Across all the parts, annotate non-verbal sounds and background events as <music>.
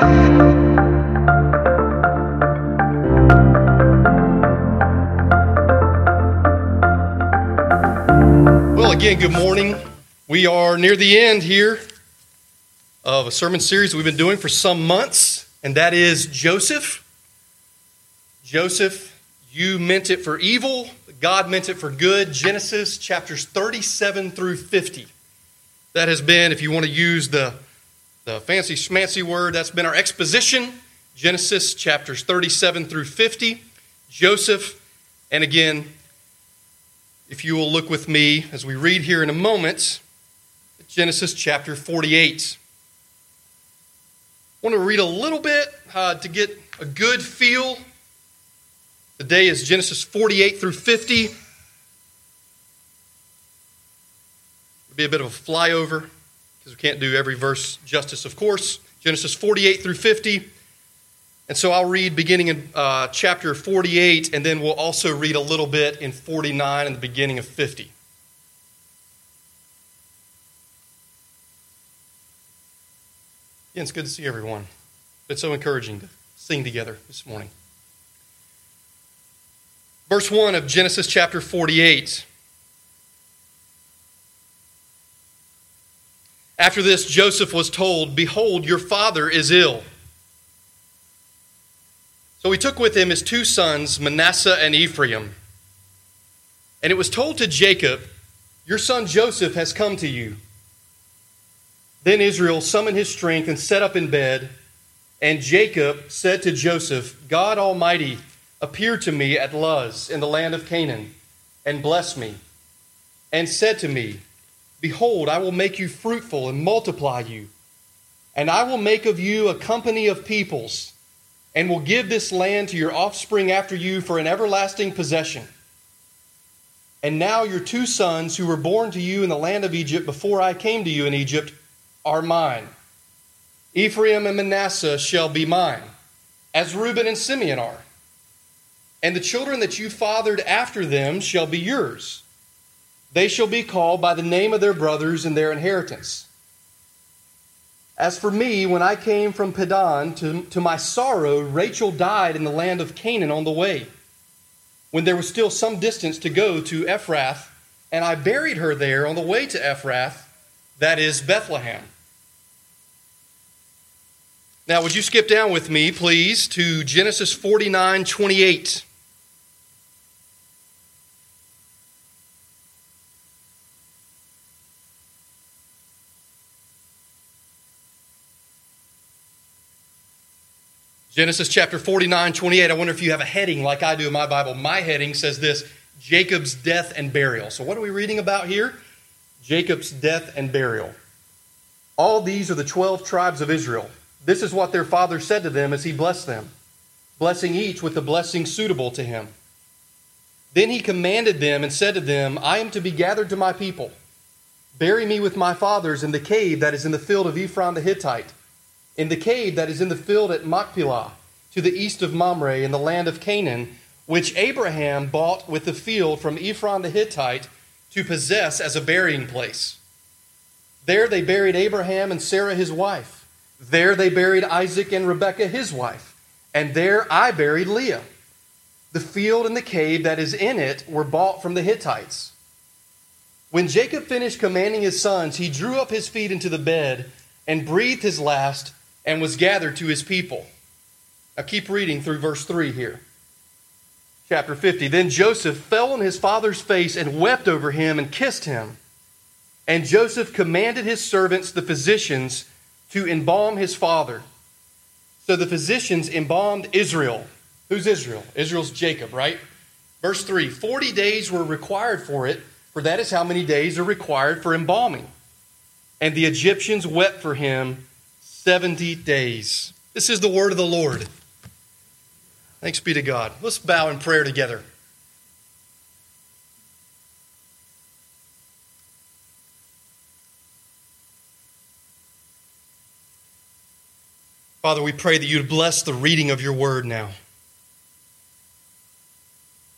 Well, again, good morning. We are near the end here of a sermon series we've been doing for some months, and that is Joseph. Joseph, you meant it for evil, God meant it for good. Genesis chapters 37 through 50. That has been, if you want to use the, the fancy schmancy word, that's been our exposition. Genesis chapters 37 through 50. Joseph, and again, if you will look with me as we read here in a moment, Genesis chapter 48. I want to read a little bit uh, to get a good feel. The day is Genesis 48 through 50. It'll be a bit of a flyover because we can't do every verse justice, of course. Genesis 48 through 50. And so I'll read beginning in uh, chapter 48, and then we'll also read a little bit in 49 and the beginning of 50. Again, it's good to see everyone. It's so encouraging to sing together this morning. Verse 1 of Genesis chapter 48. After this, Joseph was told, Behold, your father is ill. So he took with him his two sons, Manasseh and Ephraim. And it was told to Jacob, Your son Joseph has come to you. Then Israel summoned his strength and sat up in bed. And Jacob said to Joseph, God Almighty appeared to me at Luz in the land of Canaan and blessed me, and said to me, Behold, I will make you fruitful and multiply you, and I will make of you a company of peoples and will give this land to your offspring after you for an everlasting possession. And now your two sons, who were born to you in the land of Egypt before I came to you in Egypt, are mine. Ephraim and Manasseh shall be mine, as Reuben and Simeon are. And the children that you fathered after them shall be yours. They shall be called by the name of their brothers and their inheritance. As for me, when I came from Paddan, to, to my sorrow, Rachel died in the land of Canaan on the way, when there was still some distance to go to Ephrath, and I buried her there on the way to Ephrath, that is Bethlehem. Now, would you skip down with me, please, to Genesis 49 28. Genesis chapter 49, 28. I wonder if you have a heading like I do in my Bible. My heading says this Jacob's death and burial. So, what are we reading about here? Jacob's death and burial. All these are the 12 tribes of Israel. This is what their father said to them as he blessed them, blessing each with the blessing suitable to him. Then he commanded them and said to them, I am to be gathered to my people. Bury me with my fathers in the cave that is in the field of Ephron the Hittite in the cave that is in the field at Machpelah, to the east of Mamre, in the land of Canaan, which Abraham bought with the field from Ephron the Hittite to possess as a burying place. There they buried Abraham and Sarah his wife. There they buried Isaac and Rebekah his wife. And there I buried Leah. The field and the cave that is in it were bought from the Hittites. When Jacob finished commanding his sons, he drew up his feet into the bed and breathed his last and was gathered to his people. Now keep reading through verse 3 here. Chapter 50. Then Joseph fell on his father's face and wept over him and kissed him. And Joseph commanded his servants, the physicians, to embalm his father. So the physicians embalmed Israel. Who's Israel? Israel's Jacob, right? Verse 3 40 days were required for it, for that is how many days are required for embalming. And the Egyptians wept for him 70 days. This is the word of the Lord. Thanks be to God. Let's bow in prayer together. Father, we pray that you'd bless the reading of your word now.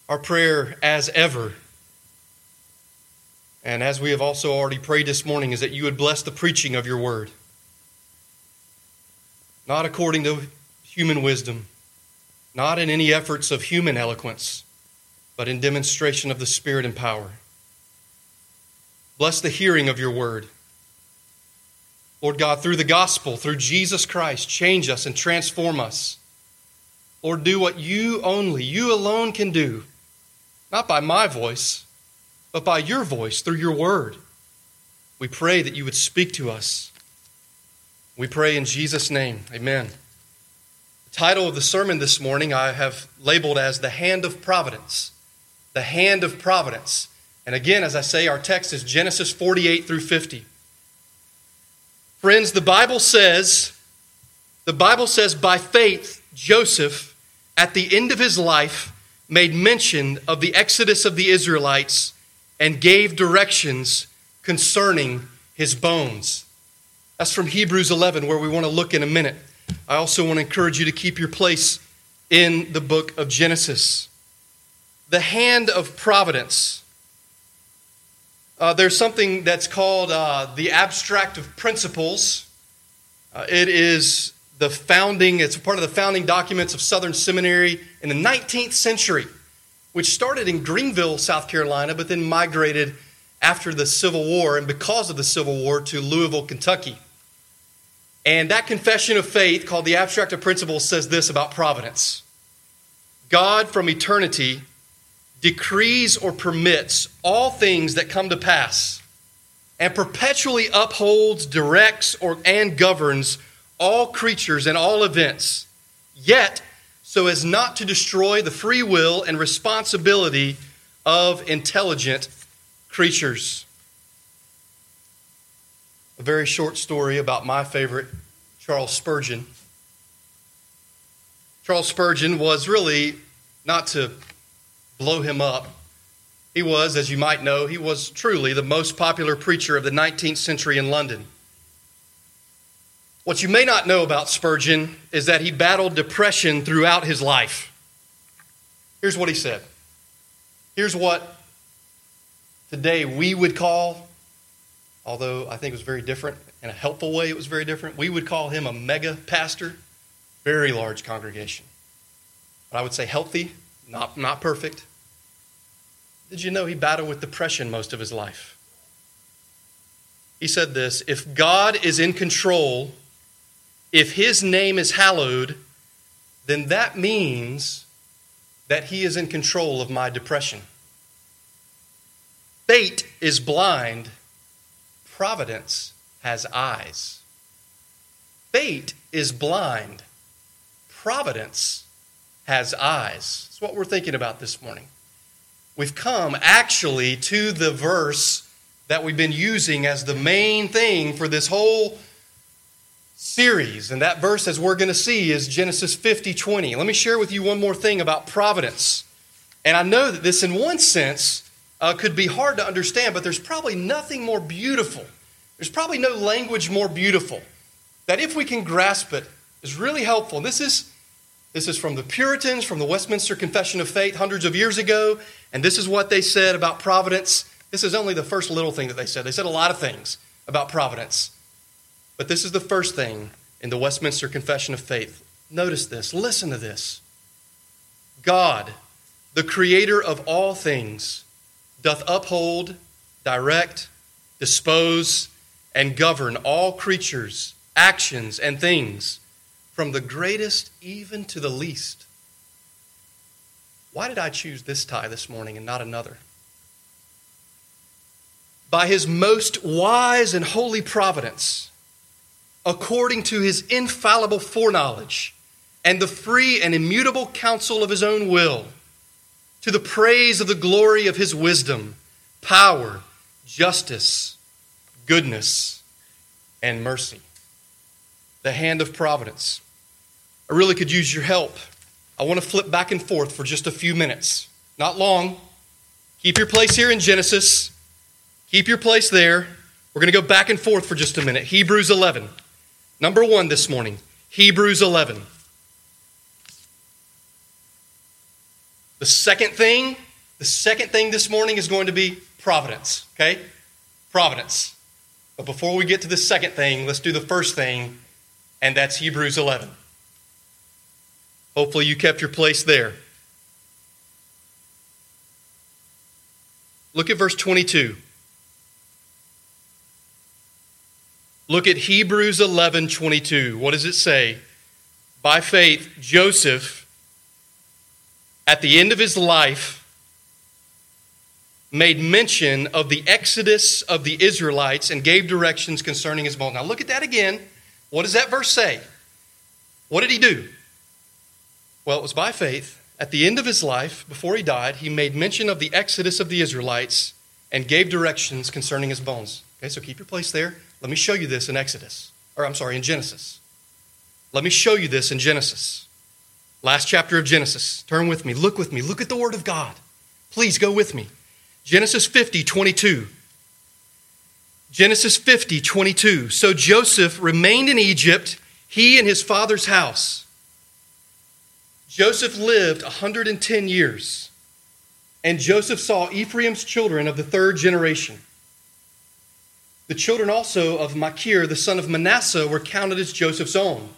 Our prayer, as ever, and as we have also already prayed this morning, is that you would bless the preaching of your word. Not according to human wisdom, not in any efforts of human eloquence, but in demonstration of the Spirit and power. Bless the hearing of your word. Lord God, through the gospel, through Jesus Christ, change us and transform us. Lord, do what you only, you alone can do, not by my voice, but by your voice through your word. We pray that you would speak to us. We pray in Jesus' name. Amen. The title of the sermon this morning I have labeled as The Hand of Providence. The Hand of Providence. And again, as I say, our text is Genesis 48 through 50. Friends, the Bible says, the Bible says, by faith, Joseph, at the end of his life, made mention of the exodus of the Israelites and gave directions concerning his bones. That's from Hebrews 11, where we want to look in a minute. I also want to encourage you to keep your place in the book of Genesis. The hand of providence. Uh, there's something that's called uh, the abstract of principles. Uh, it is the founding, it's part of the founding documents of Southern Seminary in the 19th century, which started in Greenville, South Carolina, but then migrated after the Civil War and because of the Civil War to Louisville, Kentucky. And that confession of faith, called the Abstract of Principles, says this about providence God from eternity decrees or permits all things that come to pass and perpetually upholds, directs, or, and governs all creatures and all events, yet so as not to destroy the free will and responsibility of intelligent creatures. A very short story about my favorite, Charles Spurgeon. Charles Spurgeon was really, not to blow him up, he was, as you might know, he was truly the most popular preacher of the 19th century in London. What you may not know about Spurgeon is that he battled depression throughout his life. Here's what he said. Here's what today we would call, although I think it was very different, in a helpful way, it was very different. We would call him a mega pastor, very large congregation. But I would say healthy, not, not perfect. Did you know he battled with depression most of his life? He said this If God is in control, if his name is hallowed, then that means that he is in control of my depression. Fate is blind, providence has eyes. Fate is blind, providence has eyes. That's what we're thinking about this morning. We've come actually to the verse that we've been using as the main thing for this whole series. And that verse, as we're going to see, is Genesis 50 20. Let me share with you one more thing about providence. And I know that this, in one sense, uh, could be hard to understand, but there's probably nothing more beautiful. There's probably no language more beautiful that, if we can grasp it, is really helpful. This is, this is from the Puritans, from the Westminster Confession of Faith hundreds of years ago, and this is what they said about providence. This is only the first little thing that they said. They said a lot of things about providence, but this is the first thing in the Westminster Confession of Faith. Notice this, listen to this. God, the creator of all things, doth uphold, direct, dispose, and govern all creatures, actions, and things, from the greatest even to the least. Why did I choose this tie this morning and not another? By his most wise and holy providence, according to his infallible foreknowledge, and the free and immutable counsel of his own will, to the praise of the glory of his wisdom, power, justice, goodness, and mercy. The hand of providence. I really could use your help. I want to flip back and forth for just a few minutes. Not long. Keep your place here in Genesis. Keep your place there. We're going to go back and forth for just a minute. Hebrews 11. Number one this morning. Hebrews 11. The second thing, the second thing this morning is going to be providence, okay? Providence. But before we get to the second thing, let's do the first thing and that's Hebrews 11. Hopefully, you kept your place there. Look at verse 22. Look at Hebrews 11 22. What does it say? By faith, Joseph, at the end of his life, made mention of the exodus of the Israelites and gave directions concerning his bones. Now, look at that again. What does that verse say? What did he do? Well, it was by faith. At the end of his life, before he died, he made mention of the exodus of the Israelites and gave directions concerning his bones. Okay, so keep your place there. Let me show you this in Exodus. Or, I'm sorry, in Genesis. Let me show you this in Genesis. Last chapter of Genesis. Turn with me. Look with me. Look at the Word of God. Please go with me. Genesis 50, 22. Genesis 50, 22. So Joseph remained in Egypt, he and his father's house. Joseph lived 110 years, and Joseph saw Ephraim's children of the third generation. The children also of Machir, the son of Manasseh, were counted as Joseph's own.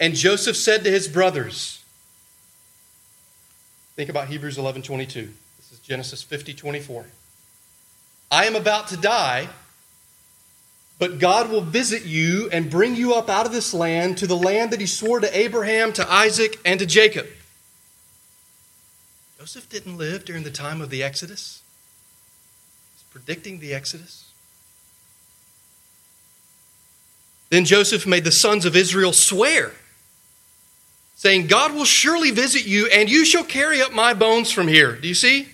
And Joseph said to his brothers, Think about Hebrews 11 22. This is Genesis 50 24. I am about to die, but God will visit you and bring you up out of this land to the land that he swore to Abraham, to Isaac, and to Jacob. Joseph didn't live during the time of the Exodus. He's predicting the Exodus. Then Joseph made the sons of Israel swear, saying, God will surely visit you, and you shall carry up my bones from here. Do you see?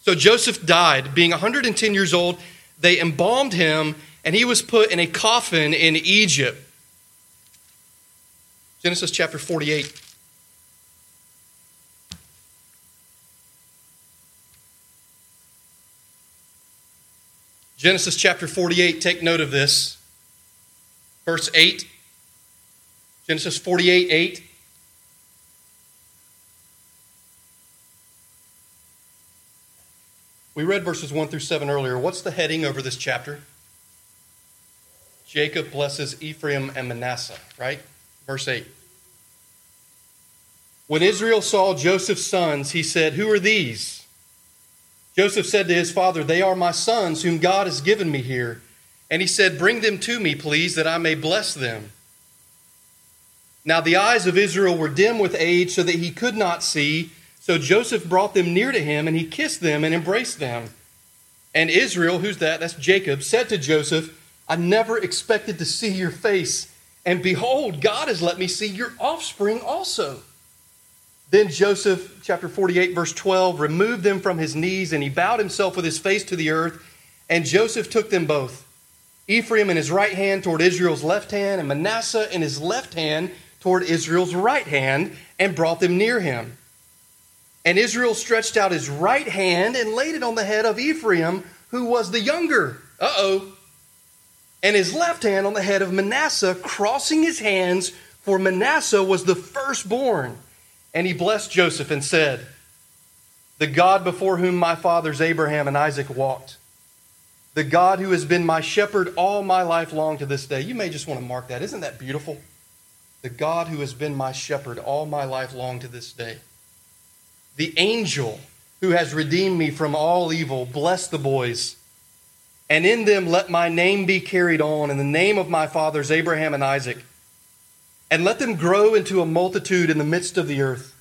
So Joseph died, being 110 years old. They embalmed him, and he was put in a coffin in Egypt. Genesis chapter 48. Genesis chapter 48, take note of this. Verse 8. Genesis 48, 8. We read verses 1 through 7 earlier. What's the heading over this chapter? Jacob blesses Ephraim and Manasseh, right? Verse 8. When Israel saw Joseph's sons, he said, Who are these? Joseph said to his father, They are my sons, whom God has given me here. And he said, Bring them to me, please, that I may bless them. Now the eyes of Israel were dim with age, so that he could not see. So Joseph brought them near to him, and he kissed them and embraced them. And Israel, who's that? That's Jacob, said to Joseph, I never expected to see your face, and behold, God has let me see your offspring also. Then Joseph, chapter 48, verse 12, removed them from his knees, and he bowed himself with his face to the earth. And Joseph took them both Ephraim in his right hand toward Israel's left hand, and Manasseh in his left hand toward Israel's right hand, and brought them near him. And Israel stretched out his right hand and laid it on the head of Ephraim, who was the younger. Uh oh. And his left hand on the head of Manasseh, crossing his hands, for Manasseh was the firstborn. And he blessed Joseph and said, The God before whom my fathers Abraham and Isaac walked, the God who has been my shepherd all my life long to this day. You may just want to mark that. Isn't that beautiful? The God who has been my shepherd all my life long to this day the angel who has redeemed me from all evil, bless the boys. And in them let my name be carried on, in the name of my fathers Abraham and Isaac. And let them grow into a multitude in the midst of the earth.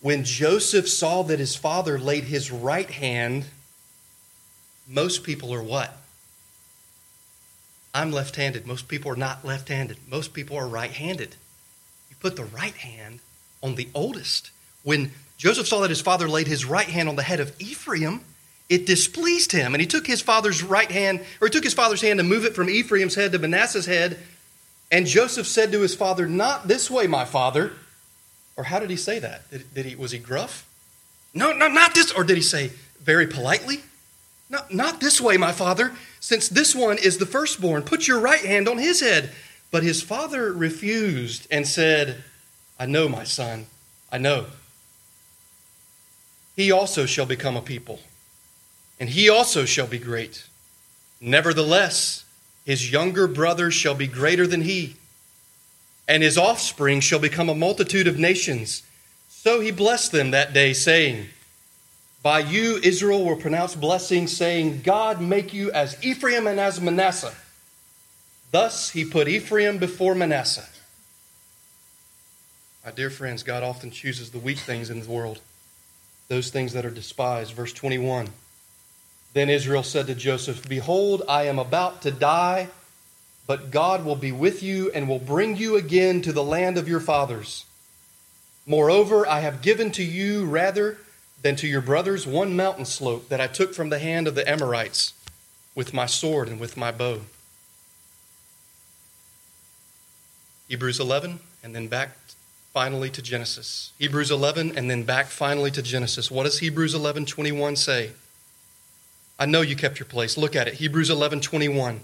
When Joseph saw that his father laid his right hand, most people are what? I'm left handed. Most people are not left handed. Most people are right handed. You put the right hand on the oldest when Joseph saw that his father laid his right hand on the head of Ephraim, it displeased him. And he took his father's right hand, or he took his father's hand to move it from Ephraim's head to Manasseh's head. And Joseph said to his father, Not this way, my father. Or how did he say that? Did, did he, was he gruff? No, no, not this. Or did he say very politely? Not, not this way, my father, since this one is the firstborn. Put your right hand on his head. But his father refused and said, I know, my son, I know he also shall become a people, and he also shall be great. Nevertheless, His younger brothers shall be greater than he, and his offspring shall become a multitude of nations. So he blessed them that day, saying, By you Israel will pronounce blessing, saying, God make you as Ephraim and as Manasseh. Thus he put Ephraim before Manasseh. My dear friends, God often chooses the weak things in the world, those things that are despised. Verse 21. Then Israel said to Joseph, Behold, I am about to die, but God will be with you and will bring you again to the land of your fathers. Moreover, I have given to you rather than to your brothers one mountain slope that I took from the hand of the Amorites with my sword and with my bow. Hebrews 11, and then back finally to Genesis. Hebrews 11, and then back finally to Genesis. What does Hebrews 11 21 say? I know you kept your place. Look at it. Hebrews 11 21.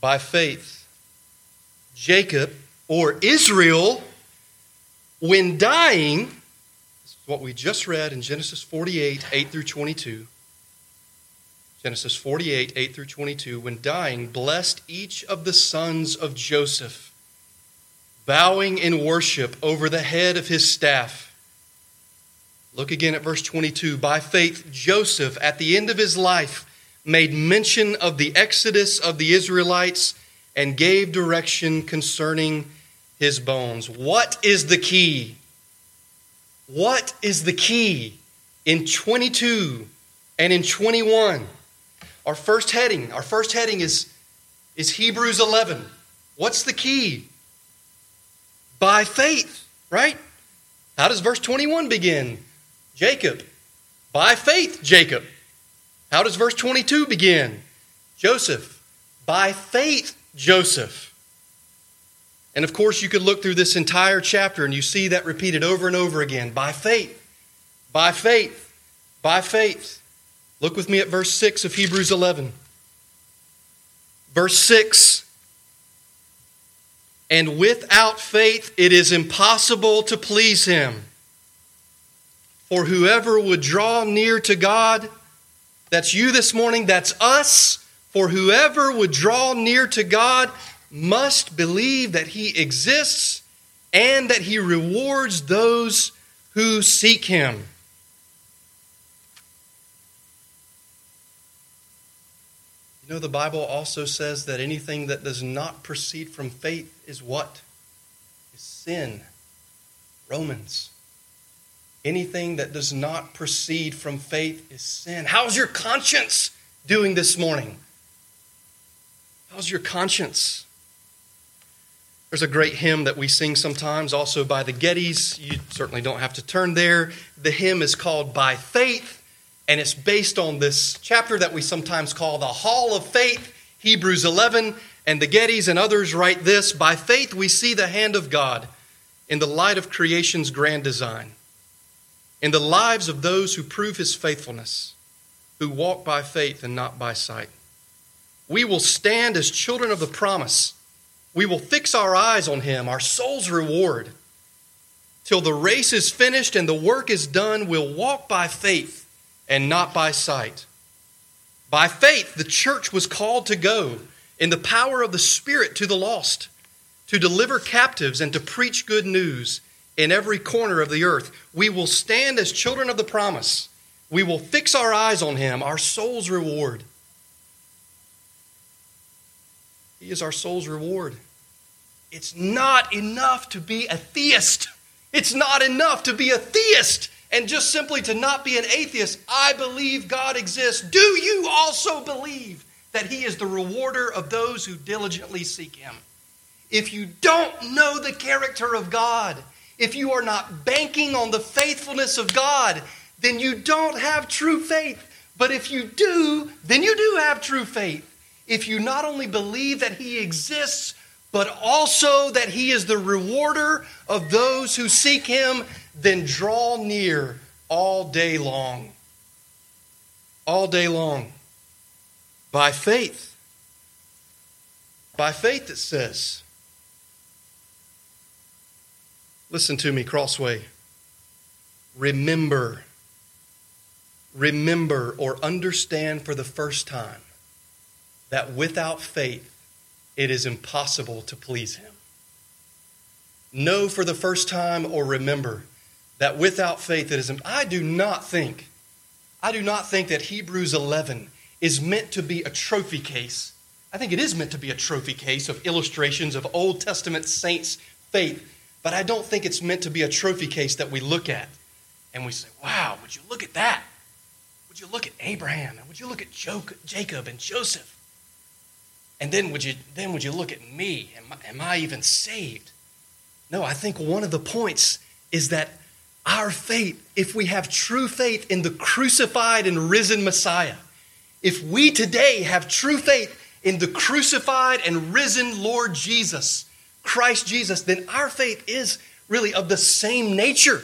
By faith, Jacob or Israel, when dying, this is what we just read in Genesis 48 8 through 22. Genesis 48 8 through 22. When dying, blessed each of the sons of Joseph, bowing in worship over the head of his staff Look again at verse 22. By faith, Joseph, at the end of his life, made mention of the exodus of the Israelites and gave direction concerning his bones. What is the key? What is the key in 22 and in 21? Our first heading, our first heading is, is Hebrews 11. What's the key? By faith, right? How does verse 21 begin? Jacob. By faith, Jacob. How does verse 22 begin? Joseph. By faith, Joseph. And of course, you could look through this entire chapter and you see that repeated over and over again. By faith, by faith, by faith. Look with me at verse 6 of Hebrews 11. Verse 6 And without faith, it is impossible to please him. For whoever would draw near to God, that's you this morning, that's us. For whoever would draw near to God must believe that He exists and that He rewards those who seek Him. You know, the Bible also says that anything that does not proceed from faith is what? Is sin. Romans Anything that does not proceed from faith is sin. How's your conscience doing this morning? How's your conscience? There's a great hymn that we sing sometimes, also by the Gettys. You certainly don't have to turn there. The hymn is called By Faith, and it's based on this chapter that we sometimes call the Hall of Faith, Hebrews 11. And the Gettys and others write this By faith, we see the hand of God in the light of creation's grand design in the lives of those who prove his faithfulness, who walk by faith and not by sight. We will stand as children of the promise. We will fix our eyes on him, our soul's reward. Till the race is finished and the work is done, we'll walk by faith and not by sight. By faith, the church was called to go in the power of the Spirit to the lost, to deliver captives and to preach good news in every corner of the earth. We will stand as children of the promise. We will fix our eyes on him, our soul's reward. He is our soul's reward. It's not enough to be a theist. It's not enough to be a theist and just simply to not be an atheist. I believe God exists. Do you also believe that He is the rewarder of those who diligently seek Him? If you don't know the character of God, if you are not banking on the faithfulness of God, then you don't have true faith. But if you do, then you do have true faith. If you not only believe that He exists, but also that He is the rewarder of those who seek Him, then draw near all day long. All day long. By faith. By faith, it says. Listen to me, Crossway. Remember. remember or understand for the first time that without faith it is impossible to please Him. Know for the first time or remember that without faith it is. I do not think, I do not think that Hebrews 11 is meant to be a trophy case. I think it is meant to be a trophy case of illustrations of Old Testament saints' faith, but I don't think it's meant to be a trophy case that we look at and we say, wow, would you look at that? Would you look at Abraham? And would you look at Jacob and Joseph? And then would you, then would you look at me? Am I, am I even saved? No, I think one of the points is that our faith, if we have true faith in the crucified and risen Messiah, if we today have true faith in the crucified and risen Lord Jesus, Christ Jesus, then our faith is really of the same nature.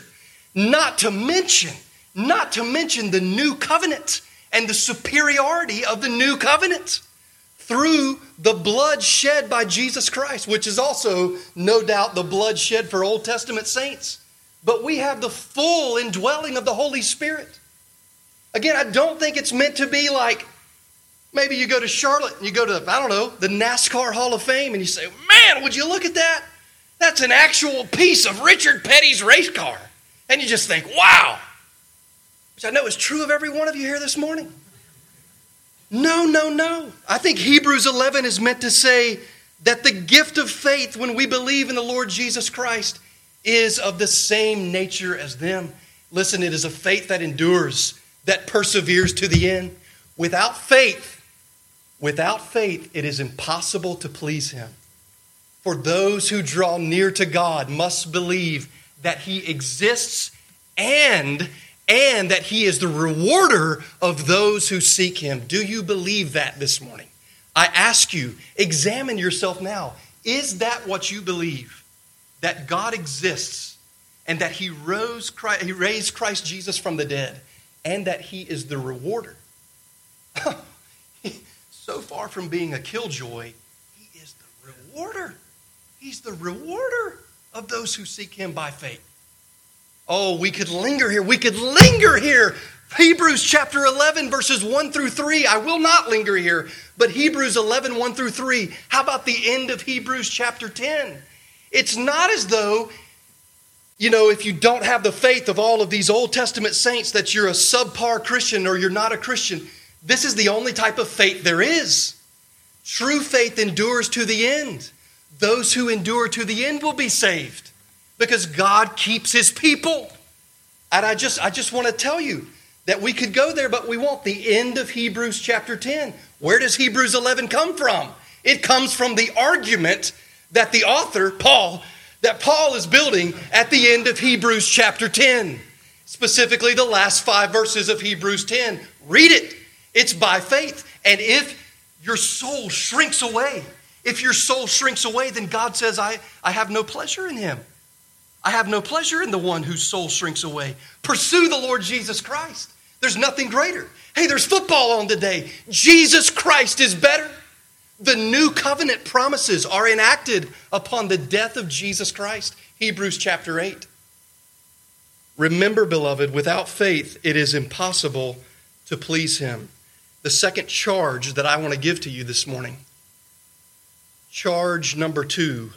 Not to mention, not to mention the new covenant and the superiority of the new covenant through the blood shed by Jesus Christ, which is also, no doubt, the blood shed for Old Testament saints. But we have the full indwelling of the Holy Spirit. Again, I don't think it's meant to be like maybe you go to Charlotte and you go to, I don't know, the NASCAR Hall of Fame and you say, man, would you look at that? That's an actual piece of Richard Petty's race car. And you just think, wow. Which I know is true of every one of you here this morning. No, no, no. I think Hebrews 11 is meant to say that the gift of faith when we believe in the Lord Jesus Christ is of the same nature as them. Listen, it is a faith that endures, that perseveres to the end. Without faith, without faith, it is impossible to please Him. For those who draw near to God must believe that He exists and and that he is the rewarder of those who seek him. Do you believe that this morning? I ask you, examine yourself now. Is that what you believe? That God exists and that he rose Christ, he raised Christ Jesus from the dead and that he is the rewarder. <laughs> so far from being a killjoy, he is the rewarder. He's the rewarder of those who seek him by faith. Oh, we could linger here. We could linger here. Hebrews chapter 11, verses 1 through 3. I will not linger here, but Hebrews 11, 1 through 3. How about the end of Hebrews chapter 10? It's not as though, you know, if you don't have the faith of all of these Old Testament saints, that you're a subpar Christian or you're not a Christian. This is the only type of faith there is. True faith endures to the end. Those who endure to the end will be saved because God keeps his people. And I just I just want to tell you that we could go there but we won't. The end of Hebrews chapter 10. Where does Hebrews 11 come from? It comes from the argument that the author Paul that Paul is building at the end of Hebrews chapter 10. Specifically the last 5 verses of Hebrews 10. Read it. It's by faith. And if your soul shrinks away, if your soul shrinks away, then God says, I, I have no pleasure in him. I have no pleasure in the one whose soul shrinks away. Pursue the Lord Jesus Christ. There's nothing greater. Hey, there's football on today. Jesus Christ is better. The new covenant promises are enacted upon the death of Jesus Christ. Hebrews chapter 8. Remember, beloved, without faith it is impossible to please him. The second charge that I want to give to you this morning. Charge number two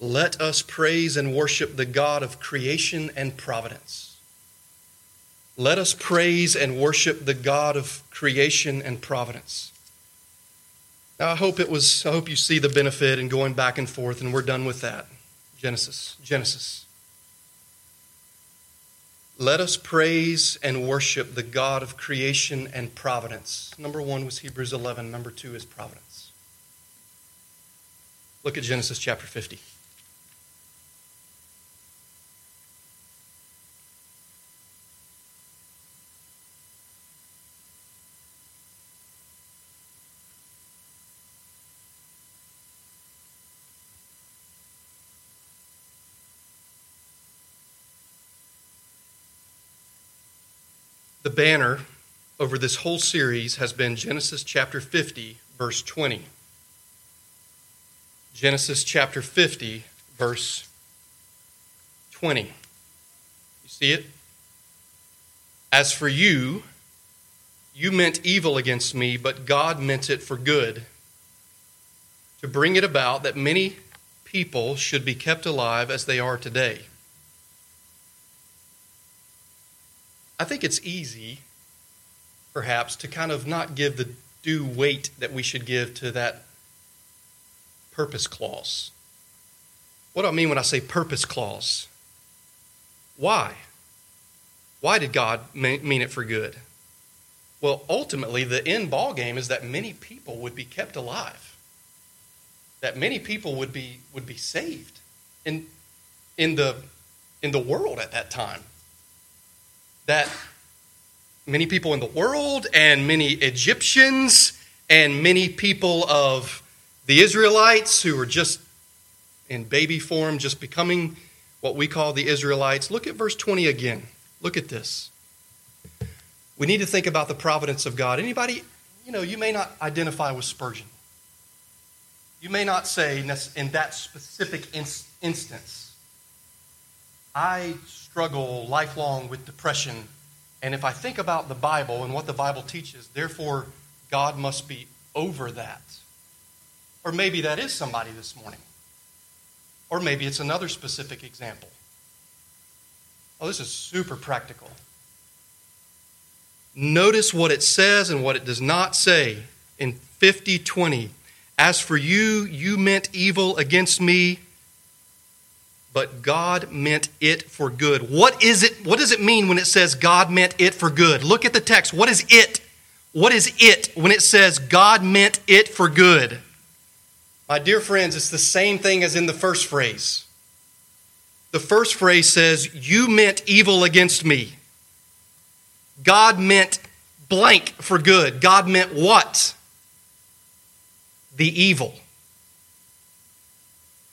let us praise and worship the God of creation and providence. Let us praise and worship the God of creation and providence. I hope it was, I hope you see the benefit in going back and forth, and we're done with that. Genesis, Genesis. Let us praise and worship the God of creation and providence. Number one was Hebrews 11, number two is providence. Look at Genesis chapter 50. Banner over this whole series has been Genesis chapter 50, verse 20. Genesis chapter 50, verse 20. You see it? As for you, You meant evil against me, but God meant it for good, to bring it about that many people should be kept alive as they are today. I think it's easy, perhaps, to kind of not give the due weight that we should give to that purpose clause. What do I mean when I say purpose clause? Why? Why did God mean it for good? Well, ultimately, the end ball game is that many people would be kept alive. That many people would be would be saved in in the in the world at that time. That many people in the world and many Egyptians and many people of the Israelites who were just in baby form, just becoming what we call the Israelites. Look at verse 20 again. Look at this. We need to think about the providence of God. Anybody, you know, you may not identify with Spurgeon. You may not say in that specific instance, I struggle lifelong with depression, and if I think about the Bible and what the Bible teaches, therefore God must be over that. Or maybe that is somebody this morning. Or maybe it's another specific example. Oh, this is super practical. Notice what it says and what it does not say in 5020. As for you, you meant evil against me, but God meant it for good. What is it? What does it mean when it says God meant it for good? Look at the text. What is it? What is it when it says God meant it for good? My dear friends, it's the same thing as in the first phrase. The first phrase says, You meant evil against me. God meant blank for good. God meant what? The evil.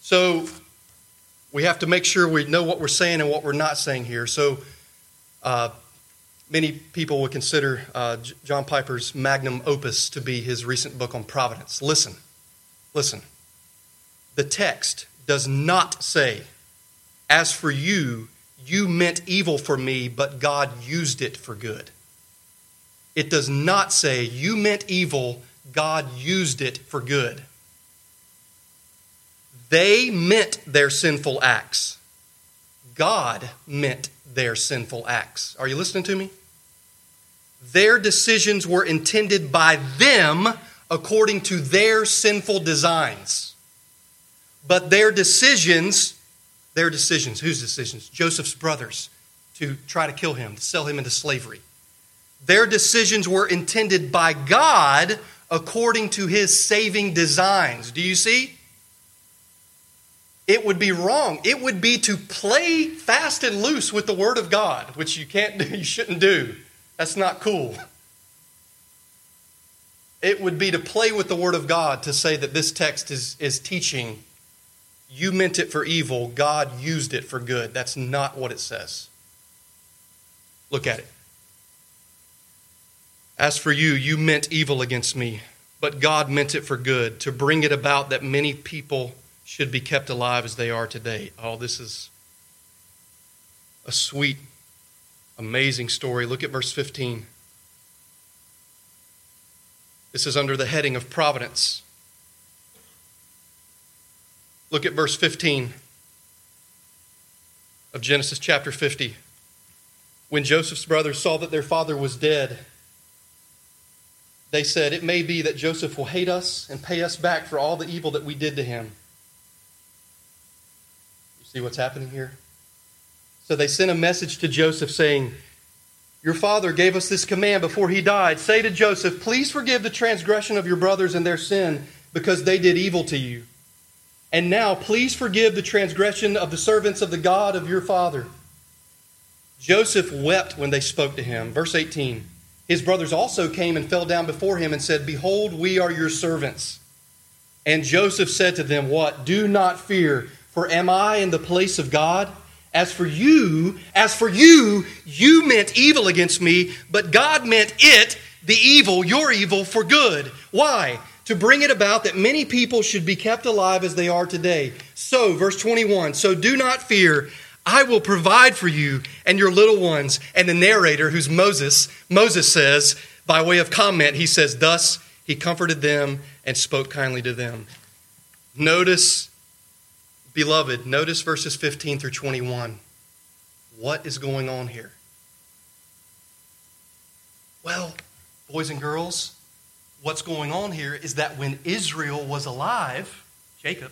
So we have to make sure we know what we're saying and what we're not saying here. So uh, many people would consider uh, John Piper's magnum opus to be his recent book on providence. Listen. Listen, the text does not say, As for you, you meant evil for me, but God used it for good. It does not say, You meant evil, God used it for good. They meant their sinful acts. God meant their sinful acts. Are you listening to me? Their decisions were intended by them according to their sinful designs. But their decisions, their decisions, whose decisions? Joseph's brothers to try to kill him, to sell him into slavery. Their decisions were intended by God according to his saving designs. Do you see? It would be wrong. It would be to play fast and loose with the word of God, which you can't do, <laughs> you shouldn't do. That's not cool. It would be to play with the Word of God to say that this text is, is teaching you meant it for evil, God used it for good. That's not what it says. Look at it. As for you, you meant evil against me, but God meant it for good, to bring it about that many people should be kept alive as they are today. Oh, this is a sweet, amazing story. Look at verse 15. This is under the heading of providence. Look at verse 15 of Genesis chapter 50. When Joseph's brothers saw that their father was dead, they said, It may be that Joseph will hate us and pay us back for all the evil that we did to him. See what's happening here? So they sent a message to Joseph saying, your father gave us this command before he died. Say to Joseph, Please forgive the transgression of your brothers and their sin, because they did evil to you. And now, please forgive the transgression of the servants of the God of your father. Joseph wept when they spoke to him. Verse 18 His brothers also came and fell down before him and said, Behold, we are your servants. And Joseph said to them, What? Do not fear, for am I in the place of God? As for you, as for you, you meant evil against me, but God meant it, the evil, your evil, for good. Why? To bring it about that many people should be kept alive as they are today. So, verse 21 So do not fear. I will provide for you and your little ones. And the narrator, who's Moses, Moses says, by way of comment, he says, Thus he comforted them and spoke kindly to them. Notice, beloved, notice verses 15 through 21. What is going on here? Well, boys and girls, what's going on here is that when Israel was alive, Jacob,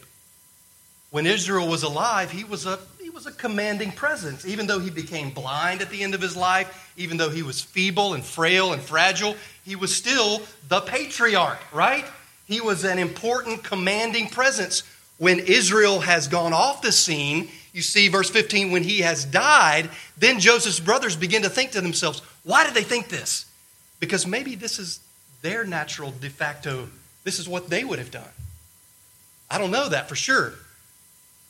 when Israel was alive, he was a he was a commanding presence. Even though he became blind at the end of his life, even though he was feeble and frail and fragile, he was still the patriarch, right? He was an important commanding presence. When Israel has gone off the scene, you see verse 15 when he has died, then Joseph's brothers begin to think to themselves, why did they think this? Because maybe this is their natural de facto, this is what they would have done. I don't know that for sure.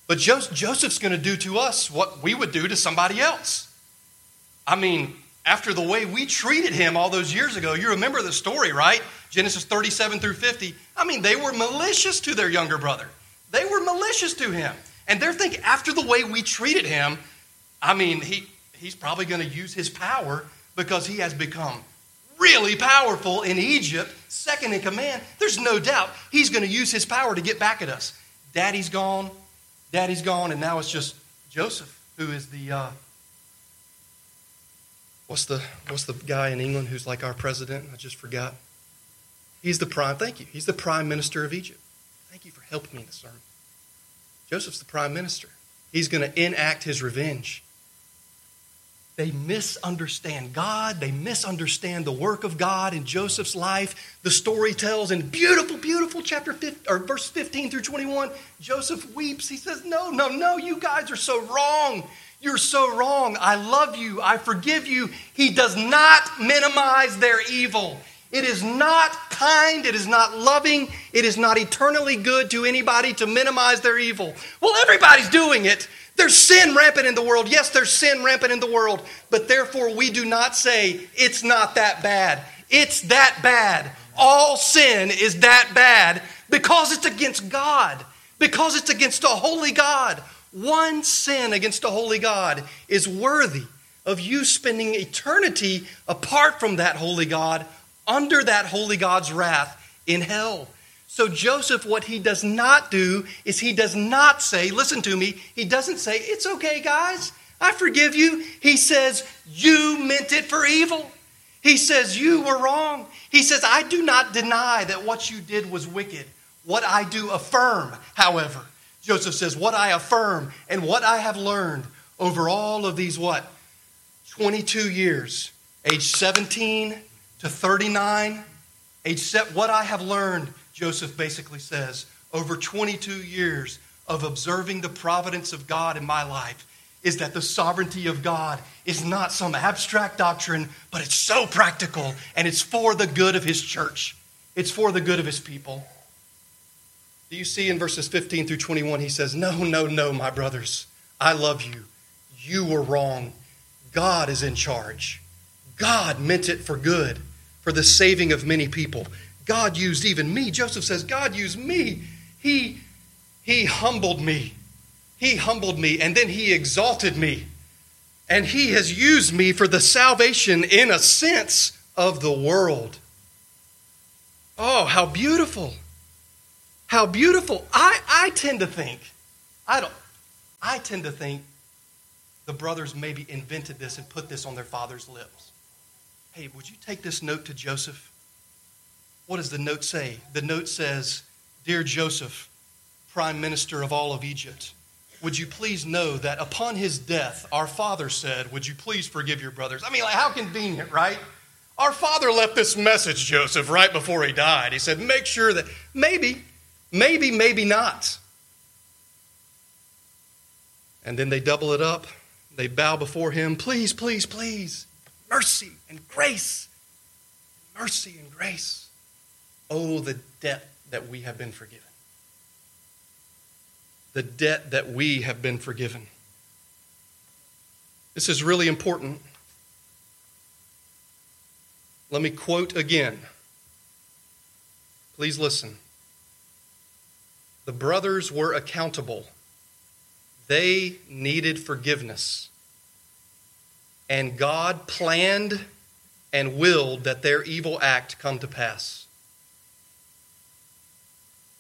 But Joseph's going to do to us what we would do to somebody else. I mean, after the way we treated him all those years ago, you remember the story, right? Genesis 37 through 50. I mean, they were malicious to their younger brother. They were malicious to him. And they're thinking, after the way we treated him, I mean, he, he's probably going to use his power because he has become really powerful in Egypt, second in command. There's no doubt he's going to use his power to get back at us. Daddy's gone, Daddy's gone, and now it's just Joseph, who is the uh, what's the what's the guy in England who's like our president? I just forgot. He's the prime. Thank you. He's the prime minister of Egypt. Thank you for helping me in the sermon. Joseph's the prime minister. He's going to enact his revenge. They misunderstand God. They misunderstand the work of God in Joseph's life. The story tells in beautiful, beautiful chapter 15, or verse 15 through 21, Joseph weeps. He says, No, no, no, you guys are so wrong. You're so wrong. I love you. I forgive you. He does not minimize their evil. It is not kind. It is not loving. It is not eternally good to anybody to minimize their evil. Well, everybody's doing it. There's sin rampant in the world. Yes, there's sin rampant in the world, but therefore we do not say it's not that bad. It's that bad. All sin is that bad because it's against God, because it's against a holy God. One sin against a holy God is worthy of you spending eternity apart from that holy God, under that holy God's wrath in hell. So, Joseph, what he does not do is he does not say, listen to me, he doesn't say, it's okay, guys, I forgive you. He says, you meant it for evil. He says, you were wrong. He says, I do not deny that what you did was wicked. What I do affirm, however, Joseph says, what I affirm and what I have learned over all of these, what? 22 years, age 17 to 39, age set, what I have learned Joseph basically says, over 22 years of observing the providence of God in my life is that the sovereignty of God is not some abstract doctrine, but it's so practical and it's for the good of his church. It's for the good of his people. Do you see in verses 15 through 21, he says, No, no, no, my brothers. I love you. You were wrong. God is in charge. God meant it for good, for the saving of many people. God used even me. Joseph says, God used me. He, he humbled me. He humbled me, and then he exalted me. And he has used me for the salvation, in a sense, of the world. Oh, how beautiful. How beautiful. I, I tend to think, I don't, I tend to think the brothers maybe invented this and put this on their father's lips. Hey, would you take this note to Joseph? What does the note say? The note says, Dear Joseph, Prime Minister of all of Egypt, would you please know that upon his death, our father said, Would you please forgive your brothers? I mean, like, how convenient, right? Our father left this message, Joseph, right before he died. He said, Make sure that maybe, maybe, maybe not. And then they double it up. They bow before him. Please, please, please. Mercy and grace. Mercy and grace. Oh, the debt that we have been forgiven. The debt that we have been forgiven. This is really important. Let me quote again. Please listen. The brothers were accountable. They needed forgiveness. And God planned and willed that their evil act come to pass.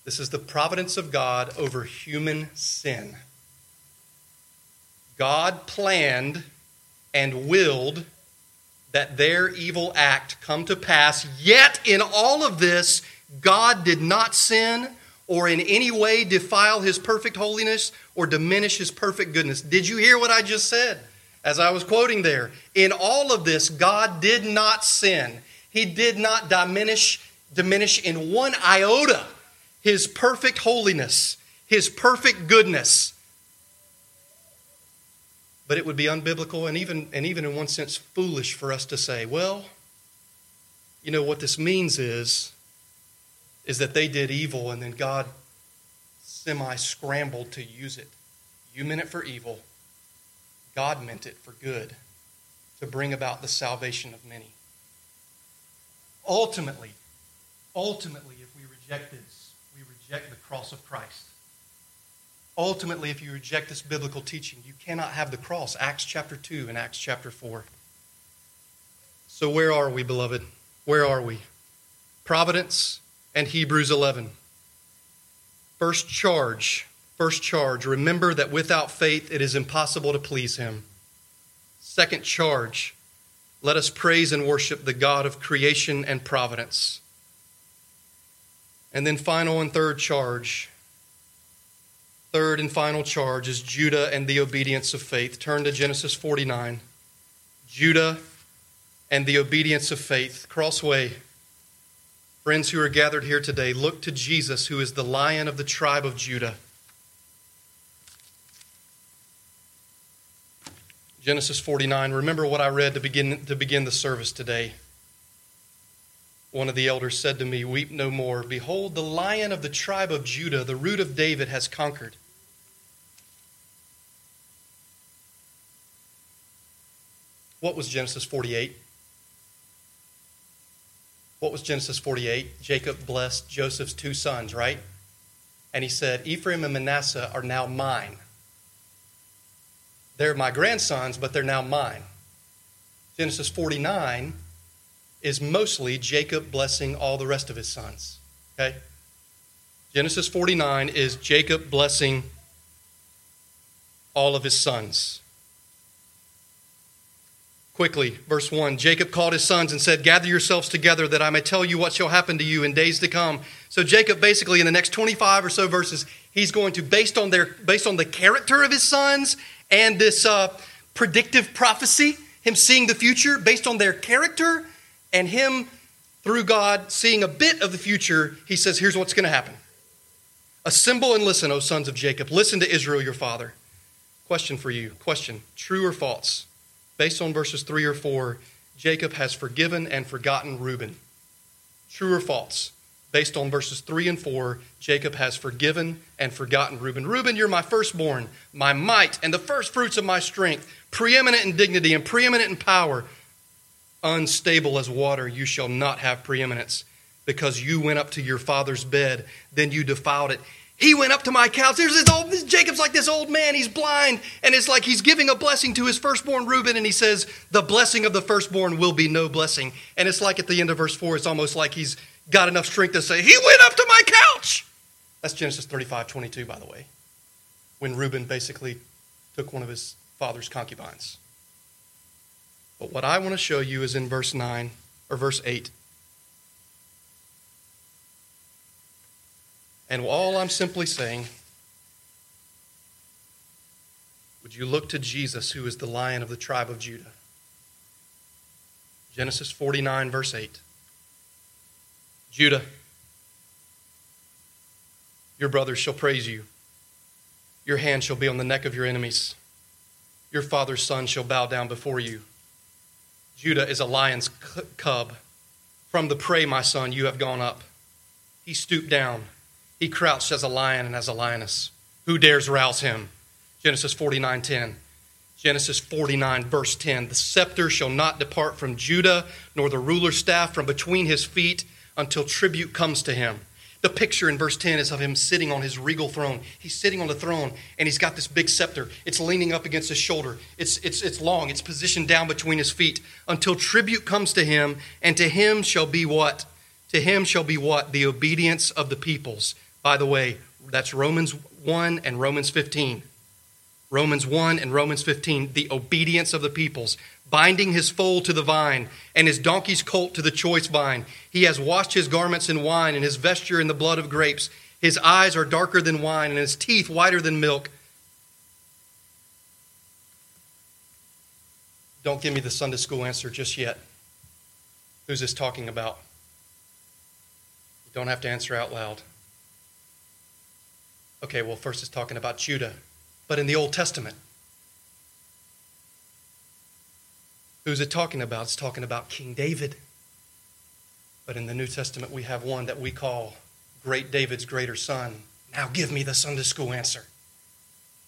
This is the providence of God over human sin. God planned and willed that their evil act come to pass, yet in all of this, God did not sin or in any way defile his perfect holiness or diminish his perfect goodness. Did you hear what I just said? As I was quoting there, in all of this, God did not sin. He did not diminish, diminish in one iota his perfect holiness, his perfect goodness. But it would be unbiblical and even, and even in one sense foolish for us to say, well, you know, what this means is is that they did evil and then God semi scrambled to use it. You meant it for evil, God meant it for good, to bring about the salvation of many. Ultimately, ultimately, if we reject this, we reject the cross of Christ. Ultimately, if you reject this biblical teaching, you cannot have the cross. Acts chapter 2 and Acts chapter 4. So, where are we, beloved? Where are we? Providence and Hebrews 11. First charge, first charge, remember that without faith it is impossible to please him. Second charge, let us praise and worship the God of creation and providence. And then final and third charge, third and final charge is Judah and the obedience of faith. Turn to Genesis 49. Judah and the obedience of faith. Crossway. Friends who are gathered here today, look to Jesus, who is the lion of the tribe of Judah. Genesis 49. Remember what I read to begin, to begin the service today. One of the elders said to me, Weep no more. Behold, the lion of the tribe of Judah, the root of David, has conquered. What was Genesis 48? What was Genesis 48? Jacob blessed Joseph's two sons, right? And he said, Ephraim and Manasseh are now mine. They're my grandsons, but they're now mine. Genesis 49 is mostly Jacob blessing all the rest of his sons. Okay? Genesis 49 is Jacob blessing all of his sons. Quickly, verse 1 Jacob called his sons and said, Gather yourselves together that I may tell you what shall happen to you in days to come. So, Jacob basically, in the next 25 or so verses, he's going to, based on, their, based on the character of his sons and this uh, predictive prophecy, him seeing the future, based on their character and him, through God, seeing a bit of the future, he says, Here's what's going to happen. Assemble and listen, O sons of Jacob. Listen to Israel, your father. Question for you. Question True or false? based on verses 3 or 4, Jacob has forgiven and forgotten Reuben. True or false? Based on verses 3 and 4, Jacob has forgiven and forgotten Reuben. Reuben, you're my firstborn, my might, and the first fruits of my strength, preeminent in dignity and preeminent in power. Unstable as water, you shall not have preeminence, because you went up to your father's bed, then you defiled it. He went up to my couch. There's this old, Jacob's like this old man. He's blind. And it's like he's giving a blessing to his firstborn Reuben. And he says, The blessing of the firstborn will be no blessing. And it's like at the end of verse 4, it's almost like he's got enough strength to say, He went up to my couch. That's Genesis 35 22, by the way, when Reuben basically took one of his father's concubines. But what I want to show you is in verse 9 or verse 8. And all I'm simply saying, would you look to Jesus, who is the lion of the tribe of Judah? Genesis 49, verse 8. Judah, your brothers shall praise you. Your hand shall be on the neck of your enemies. Your father's son shall bow down before you. Judah is a lion's cub. From the prey, my son, you have gone up. He stooped down he crouched as a lion and as a lioness. Who dares rouse him? Genesis 49 10. Genesis 49, verse 10. The scepter shall not depart from Judah, nor the ruler's staff from between his feet until tribute comes to him. The picture in verse 10 is of him sitting on his regal throne. He's sitting on the throne and he's got this big scepter. It's leaning up against his shoulder. It's, it's, it's long. It's positioned down between his feet until tribute comes to him, and to him shall be what? To him shall be what? The obedience of the peoples. By the way, that's Romans 1 and Romans 15. Romans 1 and Romans 15, the obedience of the peoples binding his foal to the vine, and his donkey's colt to the choice vine. He has washed his garments in wine, and his vesture in the blood of grapes. His eyes are darker than wine, and his teeth whiter than milk. Don't give me the Sunday school answer just yet. Who's this talking about? You don't have to answer out loud. Okay, well, first it's talking about Judah, but in the Old Testament. Who's it talking about? It's talking about King David. But in the New Testament, we have one that we call Great David's greater son. Now give me the Sunday school answer.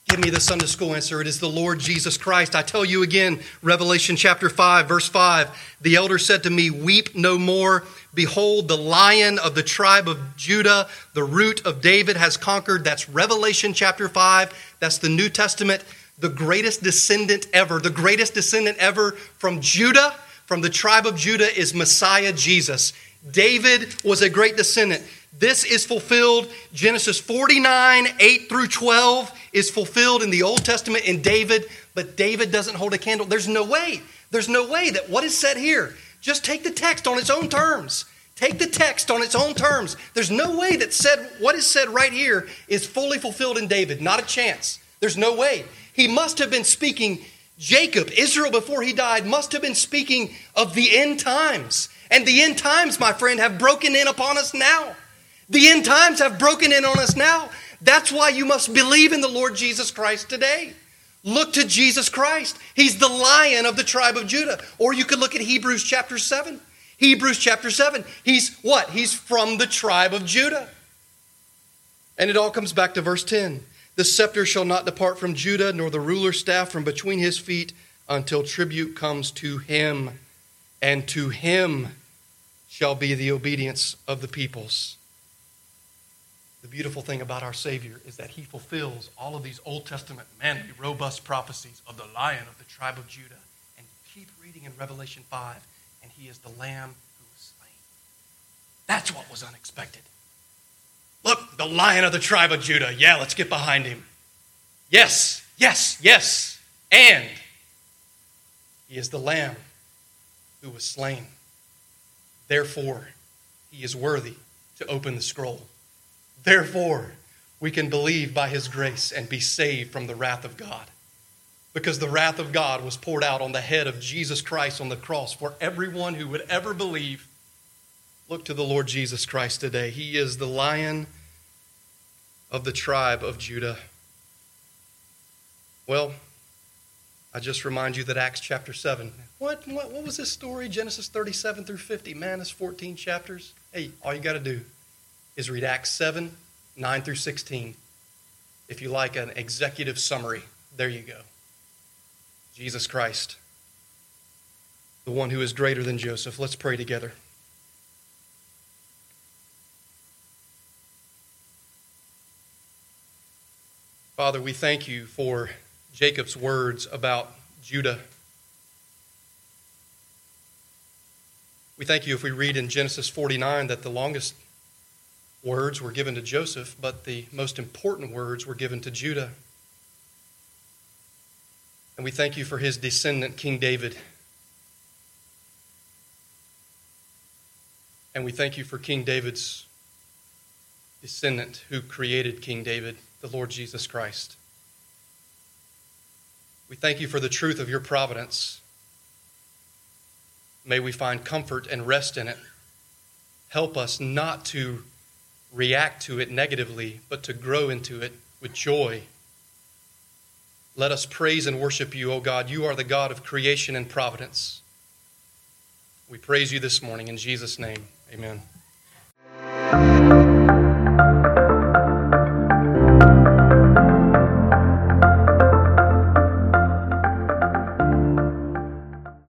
Give me the Sunday school answer. It is the Lord Jesus Christ. I tell you again, Revelation chapter 5, verse 5. The elder said to me, Weep no more. Behold, the lion of the tribe of Judah, the root of David, has conquered. That's Revelation chapter 5. That's the New Testament the greatest descendant ever, the greatest descendant ever from Judah, from the tribe of Judah, is Messiah Jesus. David was a great descendant. This is fulfilled. Genesis 49, 8 through 12 is fulfilled in the Old Testament in David, but David doesn't hold a candle. There's no way. There's no way that what is said here, just take the text on its own terms. Take the text on its own terms. There's no way that said what is said right here is fully fulfilled in David. Not a chance. There's no way. He must have been speaking, Jacob, Israel before he died, must have been speaking of the end times. And the end times, my friend, have broken in upon us now. The end times have broken in on us now. That's why you must believe in the Lord Jesus Christ today. Look to Jesus Christ. He's the lion of the tribe of Judah. Or you could look at Hebrews chapter 7. Hebrews chapter 7. He's what? He's from the tribe of Judah. And it all comes back to verse 10. The scepter shall not depart from Judah, nor the ruler's staff from between his feet, until tribute comes to him. And to him shall be the obedience of the peoples. The beautiful thing about our Savior is that he fulfills all of these Old Testament, manly, robust prophecies of the lion of the tribe of Judah. And keep reading in Revelation 5, and he is the lamb who was slain. That's what was unexpected. Look, the lion of the tribe of Judah. Yeah, let's get behind him. Yes, yes, yes. And he is the lamb who was slain. Therefore, he is worthy to open the scroll. Therefore, we can believe by his grace and be saved from the wrath of God. Because the wrath of God was poured out on the head of Jesus Christ on the cross for everyone who would ever believe Look to the Lord Jesus Christ today. He is the lion of the tribe of Judah. Well, I just remind you that Acts chapter 7. What, what, what was this story? Genesis 37 through 50. Man, it's 14 chapters. Hey, all you got to do is read Acts 7, 9 through 16. If you like an executive summary, there you go. Jesus Christ, the one who is greater than Joseph. Let's pray together. Father, we thank you for Jacob's words about Judah. We thank you if we read in Genesis 49 that the longest words were given to Joseph, but the most important words were given to Judah. And we thank you for his descendant, King David. And we thank you for King David's descendant who created King David the Lord Jesus Christ. We thank you for the truth of your providence. May we find comfort and rest in it. Help us not to react to it negatively, but to grow into it with joy. Let us praise and worship you, O God. You are the God of creation and providence. We praise you this morning in Jesus' name. Amen.